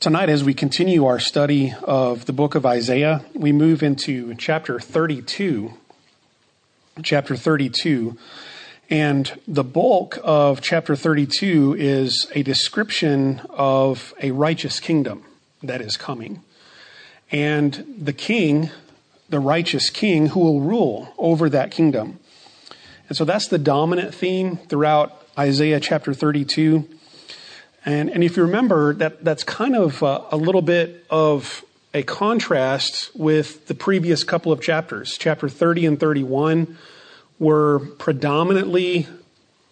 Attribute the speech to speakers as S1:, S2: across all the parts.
S1: Tonight, as we continue our study of the book of Isaiah, we move into chapter 32. Chapter 32. And the bulk of chapter 32 is a description of a righteous kingdom that is coming. And the king, the righteous king, who will rule over that kingdom. And so that's the dominant theme throughout Isaiah chapter 32. And, and if you remember, that, that's kind of a, a little bit of a contrast with the previous couple of chapters. Chapter 30 and 31 were predominantly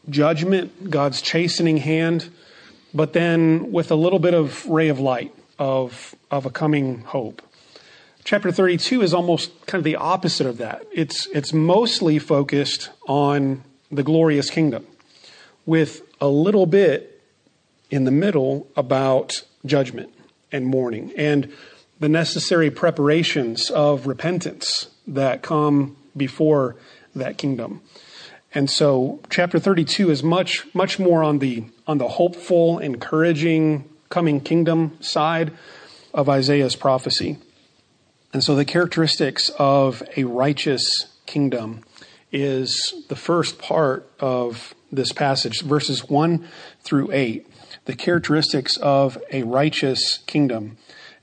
S1: judgment, God's chastening hand, but then with a little bit of ray of light of, of a coming hope. Chapter 32 is almost kind of the opposite of that. It's, it's mostly focused on the glorious kingdom with a little bit in the middle about judgment and mourning and the necessary preparations of repentance that come before that kingdom. And so chapter 32 is much much more on the on the hopeful, encouraging coming kingdom side of Isaiah's prophecy. And so the characteristics of a righteous kingdom is the first part of this passage, verses 1 through 8 the characteristics of a righteous kingdom.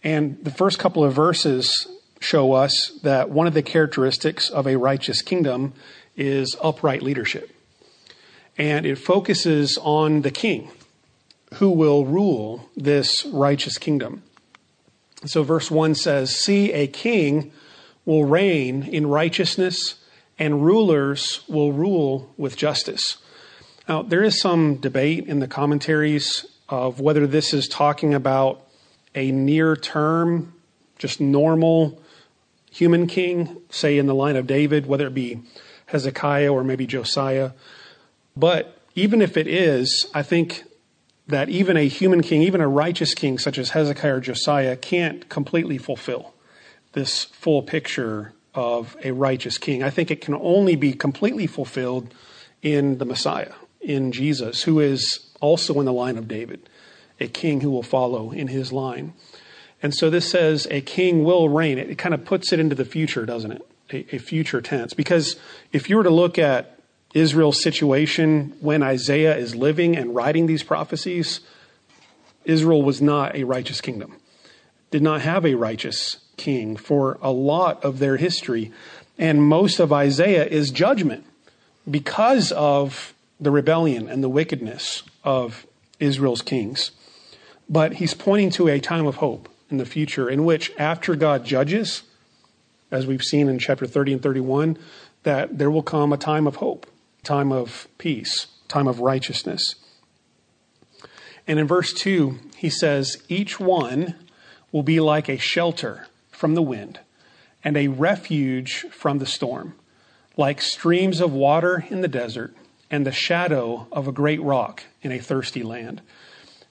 S1: And the first couple of verses show us that one of the characteristics of a righteous kingdom is upright leadership. And it focuses on the king who will rule this righteous kingdom. So, verse 1 says, See, a king will reign in righteousness, and rulers will rule with justice. Now, there is some debate in the commentaries of whether this is talking about a near term, just normal human king, say in the line of David, whether it be Hezekiah or maybe Josiah. But even if it is, I think that even a human king, even a righteous king such as Hezekiah or Josiah, can't completely fulfill this full picture of a righteous king. I think it can only be completely fulfilled in the Messiah, in Jesus, who is also in the line of David, a king who will follow in his line. And so this says a king will reign. It, kind of puts it into the future, doesn't it? A, a future tense. Because if you were to look at Israel's situation when Isaiah is living and writing these prophecies, Israel was not a righteous kingdom, did not have a righteous king for a lot of their history. And most of Isaiah is judgment because of the rebellion and the wickedness of Israel's kings. But he's pointing to a time of hope in the future in which, after God judges, as we've seen in chapter 30 and 31, that there will come a time of hope, time of peace, time of righteousness. And in verse 2, he says, Each one will be like a shelter from the wind and a refuge from the storm, like streams of water in the desert and the shadow of a great rock in a thirsty land.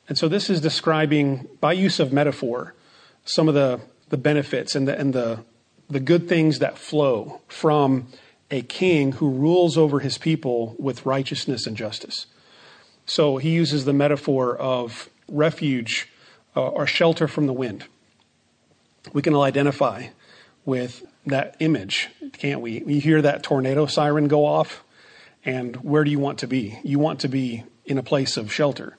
S1: And so this is describing, by use of metaphor, some of the, the benefits and, the, and the, the good things that flow from a king who rules over his people with righteousness and justice. So he uses the metaphor of refuge uh, or shelter from the wind. We can all identify with that image, can't we? We hear that tornado siren go off and where do you want to be? You want to be in a place of shelter.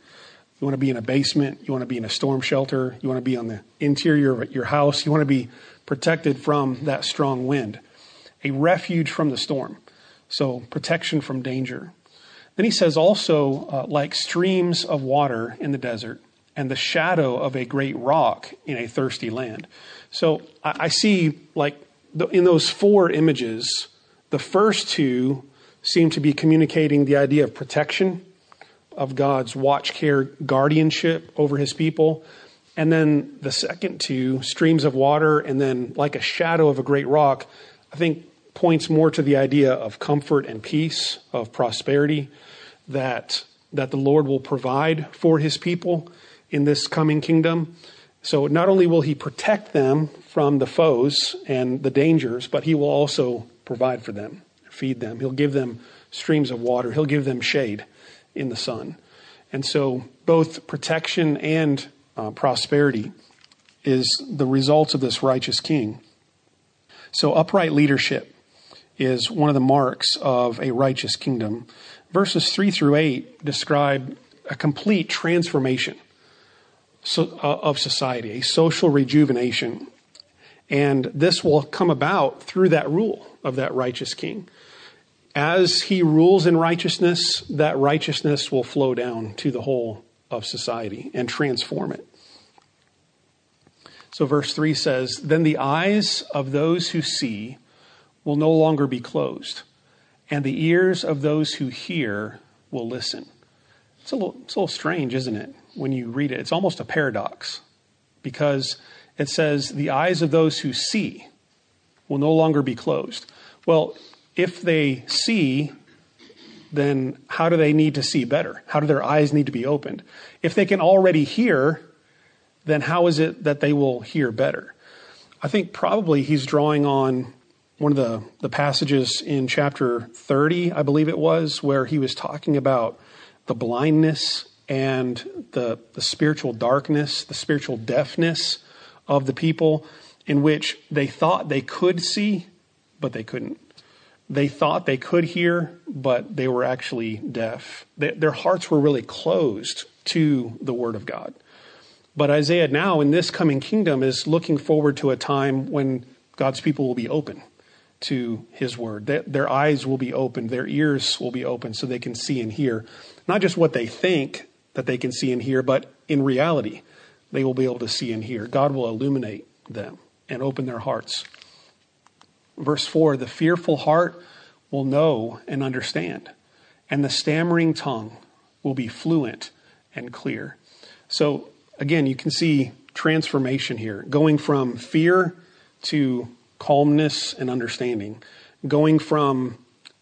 S1: You want to be in a basement. You want to be in a storm shelter. You want to be on the interior of your house. You want to be protected from that strong wind. A refuge from the storm. So, protection from danger. Then he says also, uh, like streams of water in the desert and the shadow of a great rock in a thirsty land. So, I, I see, like, the, in those four images, the first two seem to be communicating the idea of protection, of God's watch care guardianship over his people. And then the second two, streams of water, and then like a shadow of a great rock, I think points more to the idea of comfort and peace, of prosperity that, that the Lord will provide for his people in this coming kingdom. So not only will he protect them from the foes and the dangers, but he will also provide for them feed them. He'll give them streams of water. He'll give them shade in the sun. And so both protection and uh, prosperity is the result of this righteous king. So, upright leadership is one of the marks of a righteous kingdom. Verses 3 through 8 describe a complete transformation uh, of society, a social rejuvenation. And this will come about through that rule of that righteous king. As he rules in righteousness, that righteousness will flow down to the whole of society and transform it. So, verse 3 says, Then the eyes of those who see will no longer be closed, and the ears of those who hear will listen. It's a little, it's a little strange, isn't it, when you read it? It's almost a paradox because it says, The eyes of those who see will no longer be closed. Well, if they see, then how do they need to see better? How do their eyes need to be opened? If they can already hear, then how is it that they will hear better? I think probably he's drawing on one of the, the passages in chapter 30, I believe it was, where he was talking about the blindness and the, the spiritual darkness, the spiritual deafness of the people, in which they thought they could see, but they couldn't. They thought they could hear, but they were actually deaf. They, their hearts were really closed to the Word of God. But Isaiah now, in this coming kingdom, is looking forward to a time when God's people will be open to his word. Their eyes will be opened, their ears will be open so they can see and hear. Not just what they think that they can see and hear, but in reality, they will be able to see and hear. God will illuminate them and open their hearts. Verse 4 The fearful heart will know and understand, and the stammering tongue will be fluent and clear. So again, you can see transformation here, going from fear to calmness and understanding, going from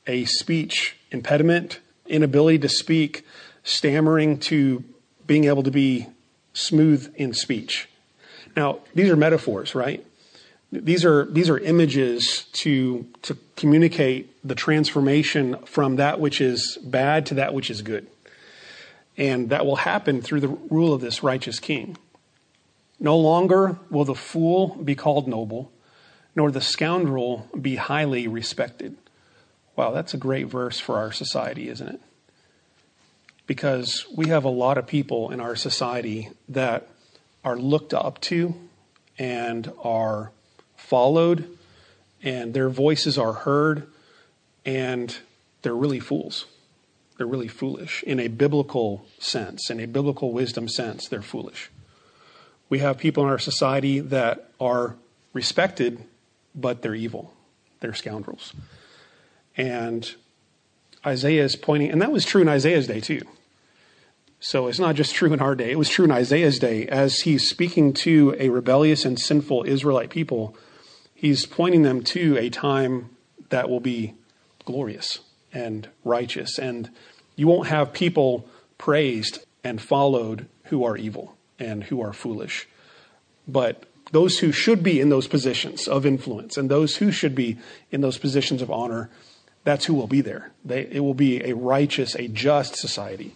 S1: a speech impediment, inability to speak, stammering, to being able to be smooth in speech. Now, these are metaphors, right? These are these are images to to communicate the transformation from that which is bad to that which is good. And that will happen through the rule of this righteous king. No longer will the fool be called noble, nor the scoundrel be highly respected. Wow, that's a great verse for our society, isn't it? Because we have a lot of people in our society that are looked up to and are followed, and their voices are heard, and they're really fools. They're really foolish. In a biblical sense, in a biblical wisdom sense, they're foolish. We have people in our society that are respected, but they're evil. They're scoundrels. And Isaiah is pointing, and that was true in Isaiah's day too. So it's not just true in our day, it was true in Isaiah's day. As he's speaking to a rebellious and sinful Israelite people, he's pointing them to a time that will be glorious and righteous. And you won't have people praised and followed who are evil and who are foolish. But those who should be in those positions of influence and those who should be in those positions of honor, that's who will be there. They, it will be a righteous, a just society,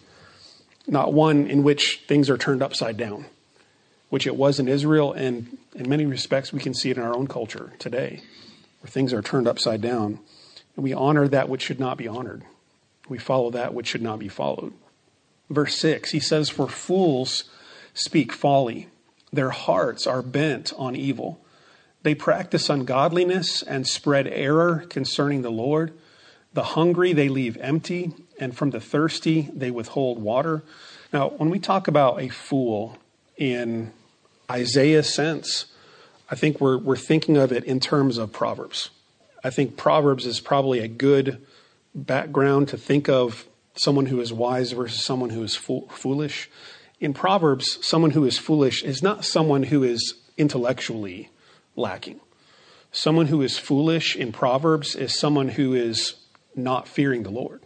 S1: not one in which things are turned upside down, which it was in Israel, and in many respects, we can see it in our own culture today, where things are turned upside down, and we honor that which should not be honored. We follow that which should not be followed. Verse 6, he says, For fools speak folly, their hearts are bent on evil. They practice ungodliness and spread error concerning the Lord. The hungry they leave empty, and from the thirsty they withhold water. Now, when we talk about a fool in Isaiah's sense, I think we're, we're thinking of it in terms of Proverbs. I think Proverbs is probably a good background to think of someone who is wise versus someone who is foolish. In Proverbs, someone who is foolish is not someone who is intellectually lacking. Someone who is foolish in Proverbs is someone who is not fearing the Lord.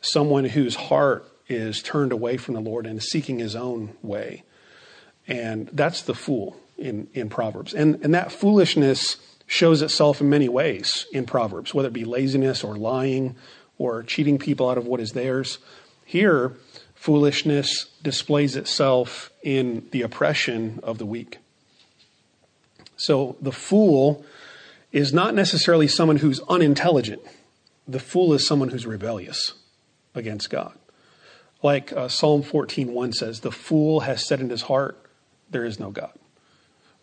S1: Someone whose heart is turned away from the Lord and is seeking his own way. And that's the fool in, in Proverbs. And, and that foolishness shows itself in many ways in Proverbs, whether it be laziness or lying or cheating people out of what is theirs. Here, Foolishness displays itself in the oppression of the weak. So the fool is not necessarily someone who's unintelligent. The fool is someone who's rebellious against God. Like uh, Psalm 14:1 says, "The fool has said in his heart, there is no God."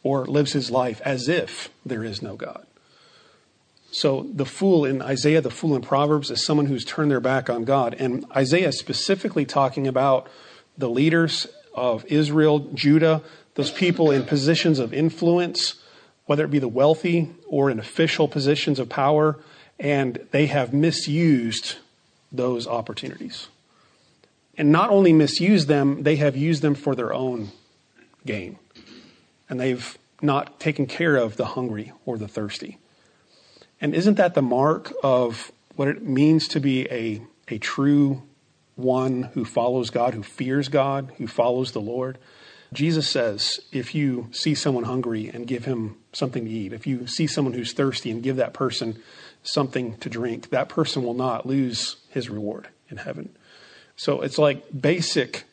S1: Or lives his life as if there is no God. So the fool in Isaiah, the fool in Proverbs is someone who's turned their back on God. And Isaiah is specifically talking about the leaders of Israel, Judah, those people in positions of influence, whether it be the wealthy or in official positions of power, and they have misused those opportunities. And not only misused them, they have used them for their own gain. And they've not taken care of the hungry or the thirsty. And isn't that the mark of what it means to be a, a true one who follows God, who fears God, who follows the Lord? Jesus says, if you see someone hungry and give him something to eat, if you see someone who's thirsty and give that person something to drink, that person will not lose his reward in heaven. So it's like basic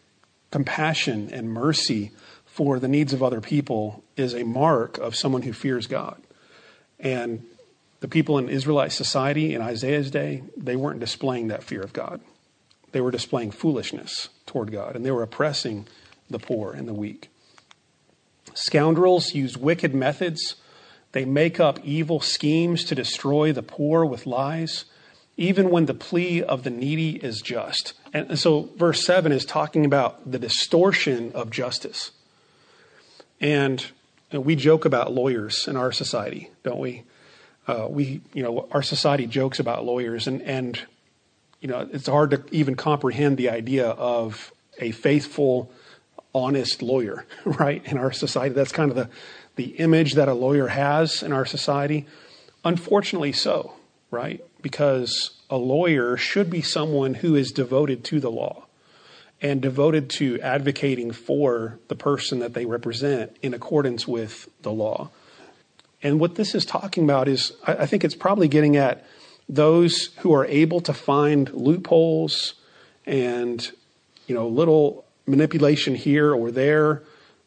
S1: compassion and mercy for the needs of other people is a mark of someone who fears God. And the people in Israelite society in Isaiah's day, they weren't displaying that fear of God. They were displaying foolishness toward God, and they were oppressing the poor and the weak. Scoundrels use wicked methods. They make up evil schemes to destroy the poor with lies, even when the plea of the needy is just. And so, verse 7 is talking about the distortion of justice. And we joke about lawyers in our society, don't we? uh, we, you know, our society jokes about lawyers, and and you know, it's hard to even comprehend the idea of a faithful, honest lawyer, right? In our society, that's kind of the the image that a lawyer has in our society. Unfortunately, so, right? Because a lawyer should be someone who is devoted to the law and devoted to advocating for the person that they represent in accordance with the law. And what this is talking about is, I think it's probably getting at those who are able to find loopholes and, you know, little manipulation here or there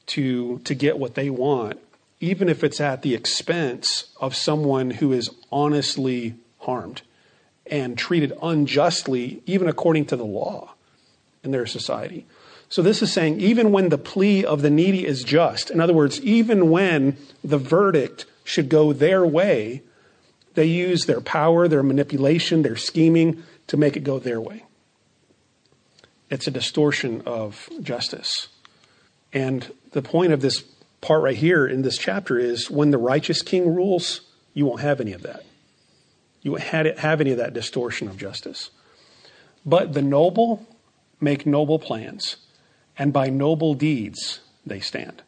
S1: to, to get what they want, even if it's at the expense of someone who is honestly harmed and treated unjustly, even according to the law in their society. So this is saying even when the plea of the needy is just, in other words, even when the verdict should go their way, they use their power, their manipulation, their scheming to make it go their way. It's a distortion of justice. And the point of this part right here in this chapter is when the righteous king rules, you won't have any of that. You won't have any of that distortion of justice. But the noble make noble plans, and by noble deeds they stand.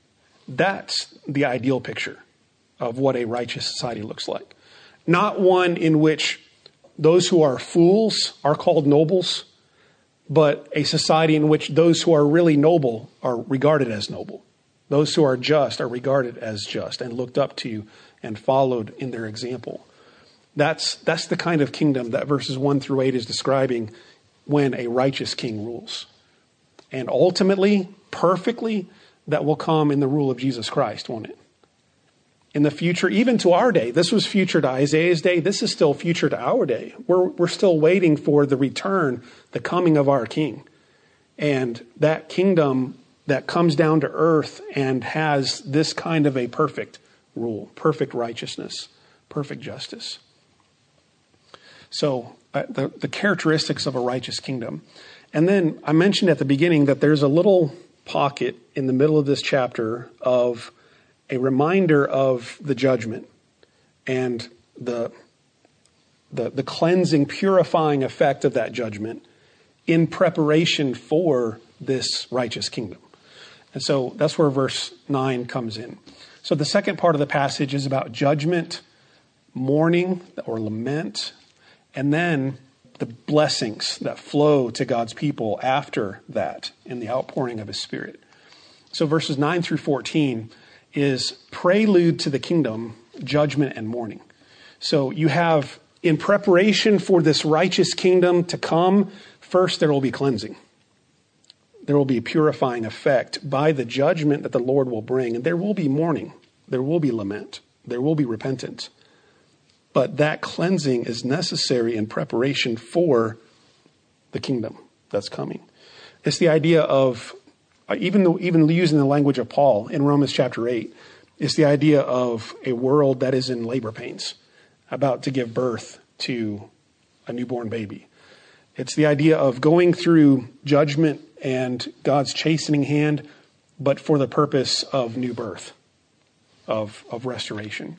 S1: That's the ideal picture of what a righteous society looks like. Not one in which those who are fools are called nobles, but a society in which those who are really noble are regarded as noble. Those who are just are regarded as just and looked up to and followed in their example. That's, that's the kind of kingdom that verses 1 through 8 is describing when a righteous king rules. And ultimately, perfectly, that will come in the rule of Jesus Christ, won't it? in the future, even to our day. This was future to Isaiah's day. This is still future to our day. We're, we're still waiting for the return, the coming of our King. And that kingdom that comes down to earth and has this kind of a perfect rule, perfect righteousness, perfect justice. So, uh, the, the characteristics of a righteous kingdom. And then I mentioned at the beginning that there's a little pocket in the middle of this chapter of a reminder of the judgment and the, the, the cleansing, purifying effect of that judgment in preparation for this righteous kingdom. And so that's where verse 9 comes in. So the second part of the passage is about judgment, mourning or lament, and then the blessings that flow to God's people after that in the outpouring of his spirit. So verses 9 through 14 is prelude to the kingdom, judgment and mourning. So you have, in preparation for this righteous kingdom to come, first there will be cleansing. there will be a purifying effect by the judgment that the Lord will bring. And there will be mourning, there will be lament, there will be repentance. But that cleansing is necessary in preparation for the kingdom that's coming. It's the idea of, uh, even, though, even using the language of Paul in Romans chapter 8, it's the idea of a world that is in labor pains, about to give birth to a newborn baby. It's the idea of going through judgment and God's chastening hand, but for the purpose of new birth, of, of restoration.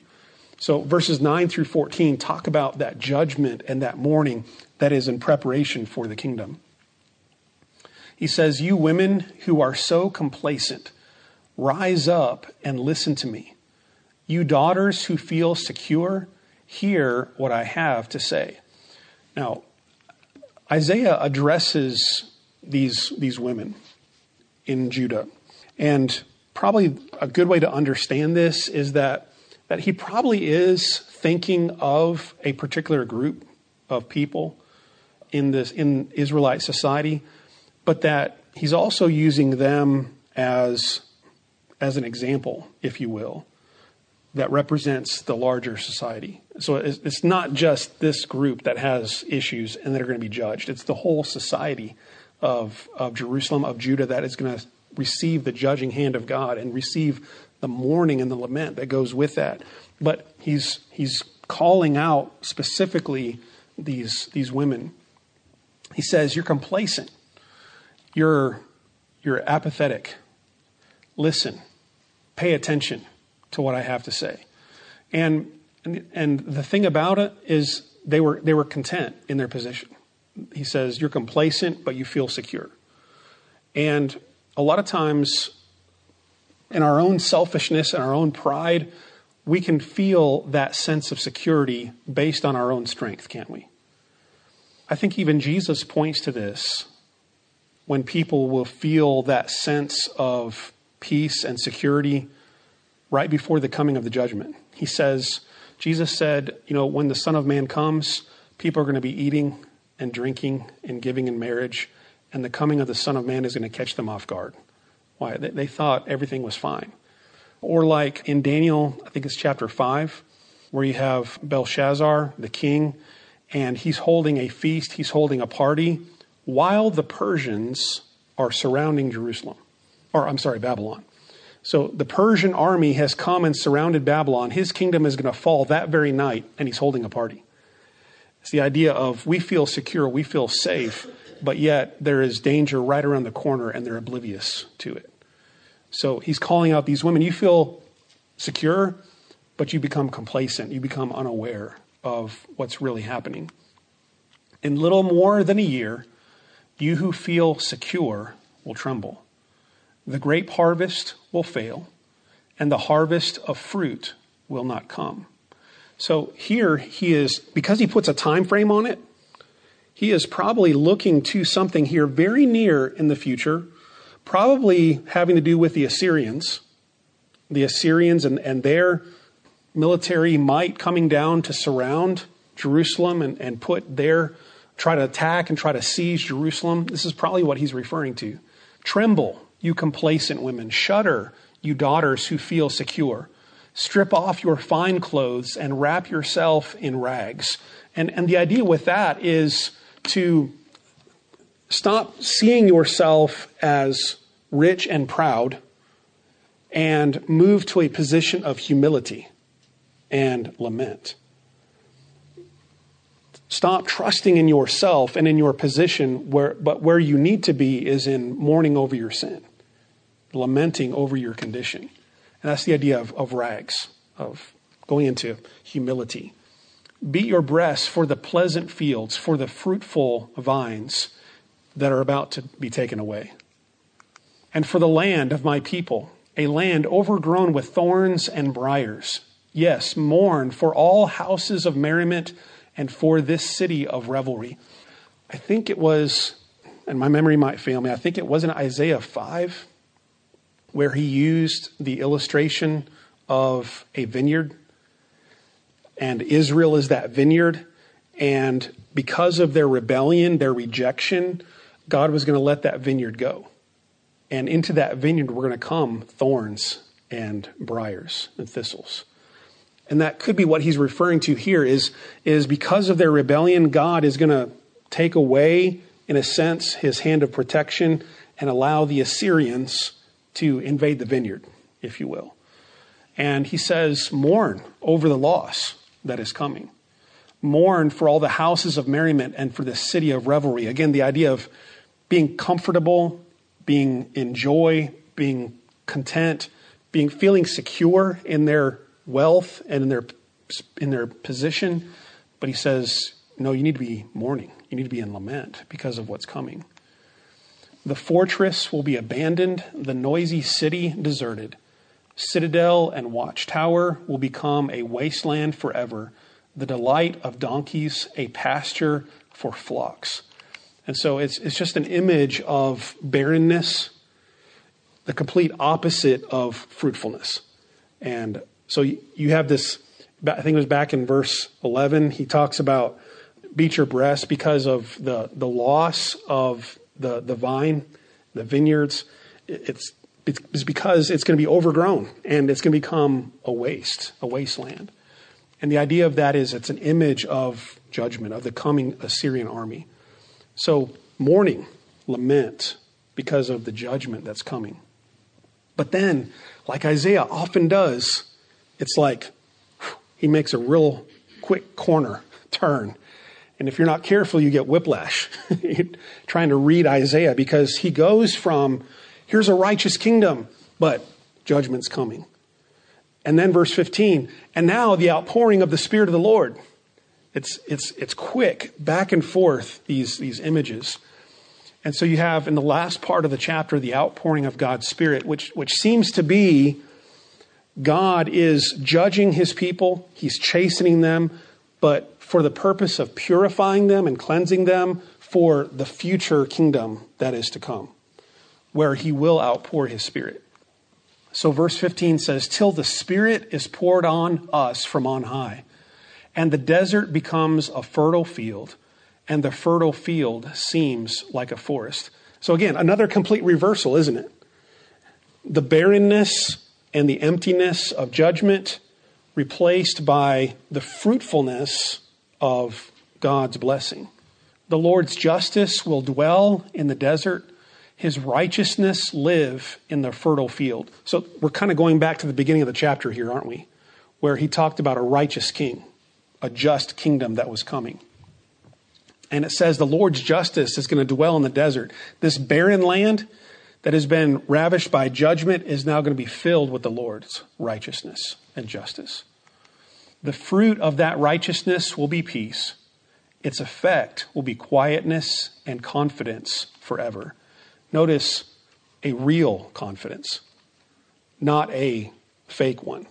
S1: So verses 9 through 14 talk about that judgment and that mourning that is in preparation for the kingdom. He says, You women who are so complacent, rise up and listen to me. You daughters who feel secure, hear what I have to say. Now, Isaiah addresses these, these women in Judah. And probably a good way to understand this is that, that he probably is thinking of a particular group of people in this in Israelite society, but that he's also using them as as an example, if you will, that represents the larger society. So it's not just this group that has issues and that are going to be judged. It's the whole society of, of Jerusalem, of Judah, that is going to receive the judging hand of God and receive the mourning and the lament that goes with that. But he's, he's calling out specifically these, these women. He says, You're complacent, you're, you're apathetic. Listen, pay attention to what I have to say. And, and, and the thing about it is, they were, they were content in their position he says, You're complacent, but you feel secure. And a lot of times, in our own selfishness and our own pride, we can feel that sense of security based on our own strength, can't we? I think even Jesus points to this when people will feel that sense of peace and security right before the coming of the judgment. He says, Jesus said, you know, when the Son of Man comes, people are going to be eating and drinking and giving in marriage, and the coming of the Son of Man is going to catch them off guard. Why? They, thought everything was fine. Or like in Daniel, I think it's chapter 5, where you have Belshazzar, the king, and he's holding a feast, he's holding a party, while the Persians are surrounding Jerusalem. Or, I'm sorry, Babylon. So the Persian army has come and surrounded Babylon. His kingdom is going to fall that very night, and he's holding a party. It's the idea of we feel secure, we feel safe, but yet there is danger right around the corner and they're oblivious to it. So he's calling out these women. You feel secure, but you become complacent. You become unaware of what's really happening. In little more than a year, you who feel secure will tremble. The grape harvest will fail, and the harvest of fruit will not come. So here he is, because he puts a time frame on it, he is probably looking to something here very near in the future, probably having to do with the Assyrians, the Assyrians and, and their military might coming down to surround Jerusalem and, and put their, try to attack and try to seize Jerusalem. This is probably what he's referring to. Tremble, you complacent women. Shudder, you daughters who feel secure. Strip off your fine clothes and wrap yourself in rags. And, and the idea with that is to stop seeing yourself as rich and proud and move to a position of humility and lament. Stop trusting in yourself and in your position, where, but where you need to be is in mourning over your sin, lamenting over your condition. And that's the idea of, of rags, of going into humility. Beat your breasts for the pleasant fields, for the fruitful vines that are about to be taken away. And for the land of my people, a land overgrown with thorns and briers. Yes, mourn for all houses of merriment and for this city of revelry. I think it was, and my memory might fail me, I think it was in Isaiah 5 where he used the illustration of a vineyard, and Israel is that vineyard. And because of their rebellion, their rejection, God was going to let that vineyard go. And into that vineyard were going to come thorns and briars and thistles. And that could be what he's referring to here is, is because of their rebellion, God is going to take away, in a sense, his hand of protection and allow the Assyrians to invade the vineyard, if you will. And he says, mourn over the loss that is coming. Mourn for all the houses of merriment and for the city of revelry. Again, the idea of being comfortable, being in joy, being content, being feeling secure in their wealth and in their in their position. But he says, no, you need to be mourning. You need to be in lament because of what's coming. The fortress will be abandoned, the noisy city deserted. Citadel and watchtower will become a wasteland forever, the delight of donkeys, a pasture for flocks. And so it's, it's just an image of barrenness, the complete opposite of fruitfulness. And so you have this, I think it was back in verse 11, he talks about beat your breast because of the, the loss of the, the vine, the vineyards. It's, it's because it's going to be overgrown and it's going to become a waste, a wasteland. And the idea of that is it's an image of judgment, of the coming Assyrian army. So, mourning, lament because of the judgment that's coming. But then, like Isaiah often does, it's like he makes a real quick corner turn. And if you're not careful, you get whiplash trying to read Isaiah because he goes from, here's a righteous kingdom, but judgment's coming. And then verse 15, and now the outpouring of the Spirit of the Lord. It's, it's, it's quick, back and forth, these, these images. And so you have in the last part of the chapter the outpouring of God's Spirit, which, which seems to be God is judging his people, he's chastening them, but for the purpose of purifying them and cleansing them for the future kingdom that is to come, where he will outpour his Spirit. So verse 15 says, Till the Spirit is poured on us from on high and the desert becomes a fertile field, and the fertile field seems like a forest. So, again, another complete reversal, isn't it? The barrenness and the emptiness of judgment replaced by the fruitfulness of God's blessing. The Lord's justice will dwell in the desert, his righteousness live in the fertile field. So, we're kind of going back to the beginning of the chapter here, aren't we? Where he talked about a righteous king a just kingdom that was coming. And it says the Lord's justice is going to dwell in the desert. This barren land that has been ravished by judgment is now going to be filled with the Lord's righteousness and justice. The fruit of that righteousness will be peace. Its effect will be quietness and confidence forever. Notice a real confidence, not a fake one.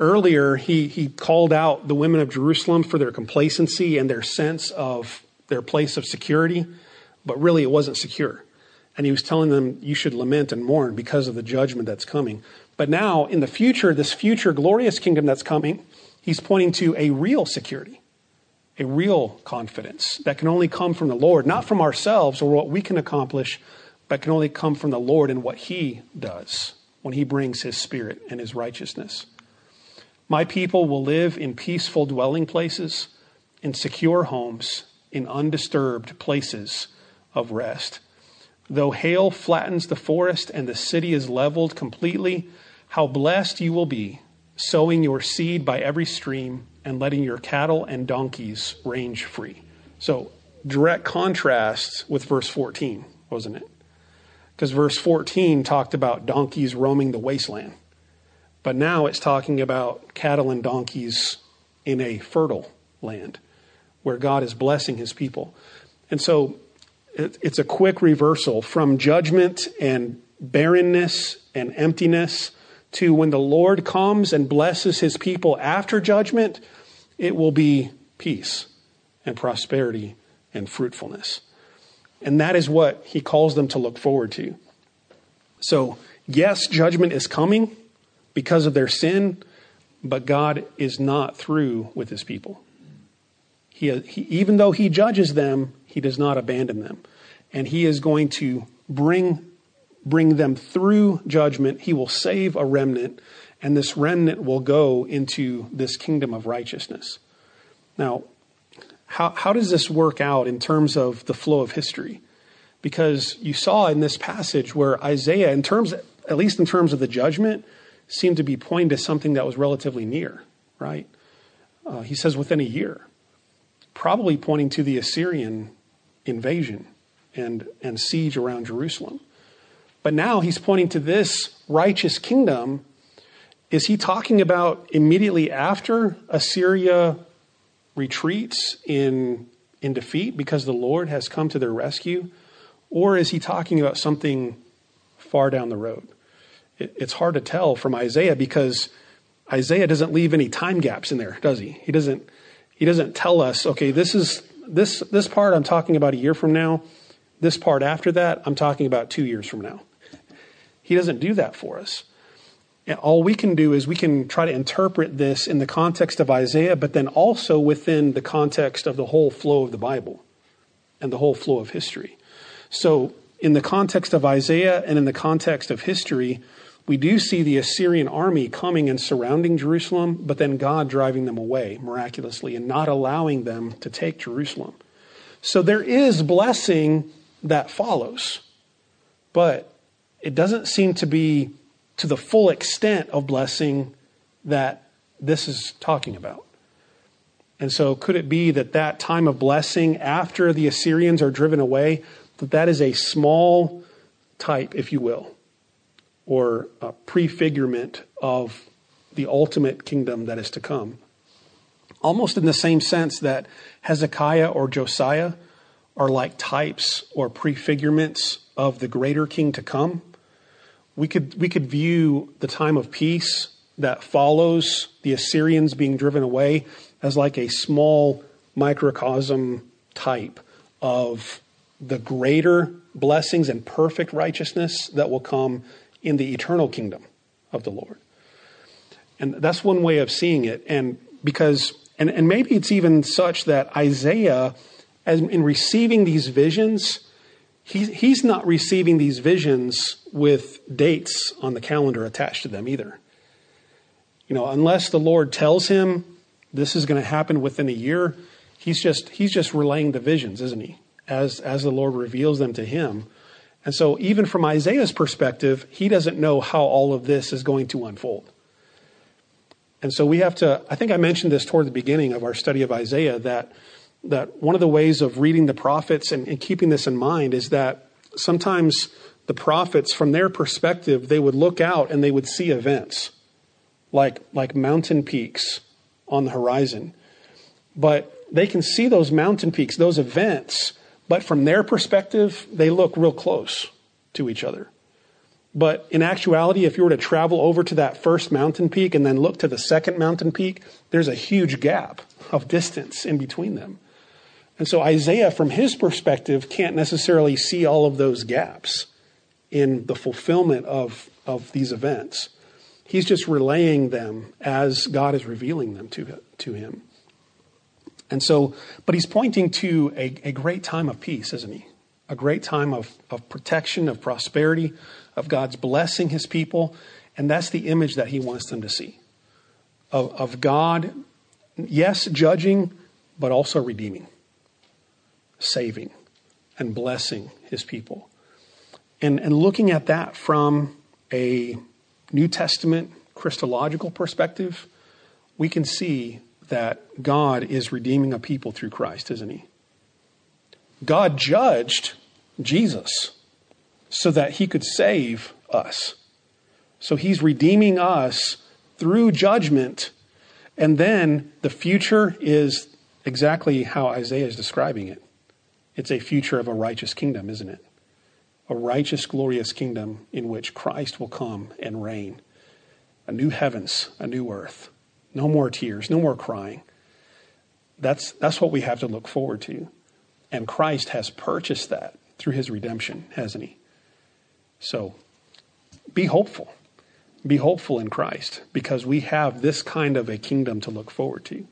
S1: Earlier, he, he called out the women of Jerusalem for their complacency and their sense of their place of security, but really it wasn't secure. And he was telling them, you should lament and mourn because of the judgment that's coming. But now, in the future, this future glorious kingdom that's coming, he's pointing to a real security, a real confidence that can only come from the Lord, not from ourselves or what we can accomplish, but can only come from the Lord and what he does when he brings his spirit and his righteousness. My people will live in peaceful dwelling places, in secure homes, in undisturbed places of rest. Though hail flattens the forest and the city is leveled completely, how blessed you will be, sowing your seed by every stream and letting your cattle and donkeys range free. So, direct contrast with verse 14, wasn't it? Because verse 14 talked about donkeys roaming the wasteland. But now it's talking about cattle and donkeys in a fertile land where God is blessing his people. And so it's a quick reversal from judgment and barrenness and emptiness to when the Lord comes and blesses his people after judgment, it will be peace and prosperity and fruitfulness. And that is what he calls them to look forward to. So, yes, judgment is coming because of their sin, but God is not through with his people. He, he, even though he judges them, he does not abandon them. And he is going to bring bring them through judgment. He will save a remnant, and this remnant will go into this kingdom of righteousness. Now, how, how does this work out in terms of the flow of history? Because you saw in this passage where Isaiah, in terms, at least in terms of the judgment, seemed to be pointing to something that was relatively near, right? Uh, he says within a year, probably pointing to the Assyrian invasion and, and siege around Jerusalem. But now he's pointing to this righteous kingdom. Is he talking about immediately after Assyria retreats in, in defeat because the Lord has come to their rescue? Or is he talking about something far down the road? It, it's hard to tell from Isaiah because Isaiah doesn't leave any time gaps in there, does he? He doesn't, he doesn't tell us, okay, this is this this part I'm talking about a year from now. This part after that, I'm talking about two years from now. He doesn't do that for us. All we can do is we can try to interpret this in the context of Isaiah, but then also within the context of the whole flow of the Bible and the whole flow of history. So, in the context of Isaiah and in the context of history, we do see the Assyrian army coming and surrounding Jerusalem, but then God driving them away miraculously and not allowing them to take Jerusalem. So there is blessing that follows, but it doesn't seem to be to the full extent of blessing that this is talking about. And so, could it be that that time of blessing after the Assyrians are driven away, that that is a small type, if you will, or a prefigurement of the ultimate kingdom that is to come. Almost in the same sense that Hezekiah or Josiah are like types or prefigurements of the greater king to come. We could, we could view the time of peace that follows the Assyrians being driven away as like a small microcosm type of the greater blessings and perfect righteousness that will come in the eternal kingdom of the Lord. And that's one way of seeing it. And because, and, and maybe it's even such that Isaiah, as in receiving these visions, he, he's not receiving these visions with dates on the calendar attached to them either. You know, unless the Lord tells him this is going to happen within a year, he's just he's just relaying the visions, isn't he? As as the Lord reveals them to him. And so, even from Isaiah's perspective, he doesn't know how all of this is going to unfold. And so, we have to, I think I mentioned this toward the beginning of our study of Isaiah, that, that one of the ways of reading the prophets and, and keeping this in mind is that sometimes the prophets, from their perspective, they would look out and they would see events like, like mountain peaks on the horizon. But they can see those mountain peaks, those events, but from their perspective, they look real close to each other. But in actuality, if you were to travel over to that first mountain peak and then look to the second mountain peak, there's a huge gap of distance in between them. And so Isaiah, from his perspective, can't necessarily see all of those gaps in the fulfillment of, of these events. He's just relaying them as God is revealing them to, to him. And so, but he's pointing to a, a great time of peace, isn't he? A great time of, of protection, of prosperity, of God's blessing his people. And that's the image that he wants them to see of, of God, yes, judging, but also redeeming, saving, and blessing his people. And, and looking at that from a New Testament Christological perspective, we can see that God is redeeming a people through Christ, isn't he? God judged Jesus so that he could save us. So he's redeeming us through judgment. And then the future is exactly how Isaiah is describing it. It's a future of a righteous kingdom, isn't it? A righteous, glorious kingdom in which Christ will come and reign. A new heavens, a new earth. No more tears, no more crying. That's, that's what we have to look forward to. And Christ has purchased that through his redemption, hasn't he? So be hopeful. Be hopeful in Christ because we have this kind of a kingdom to look forward to.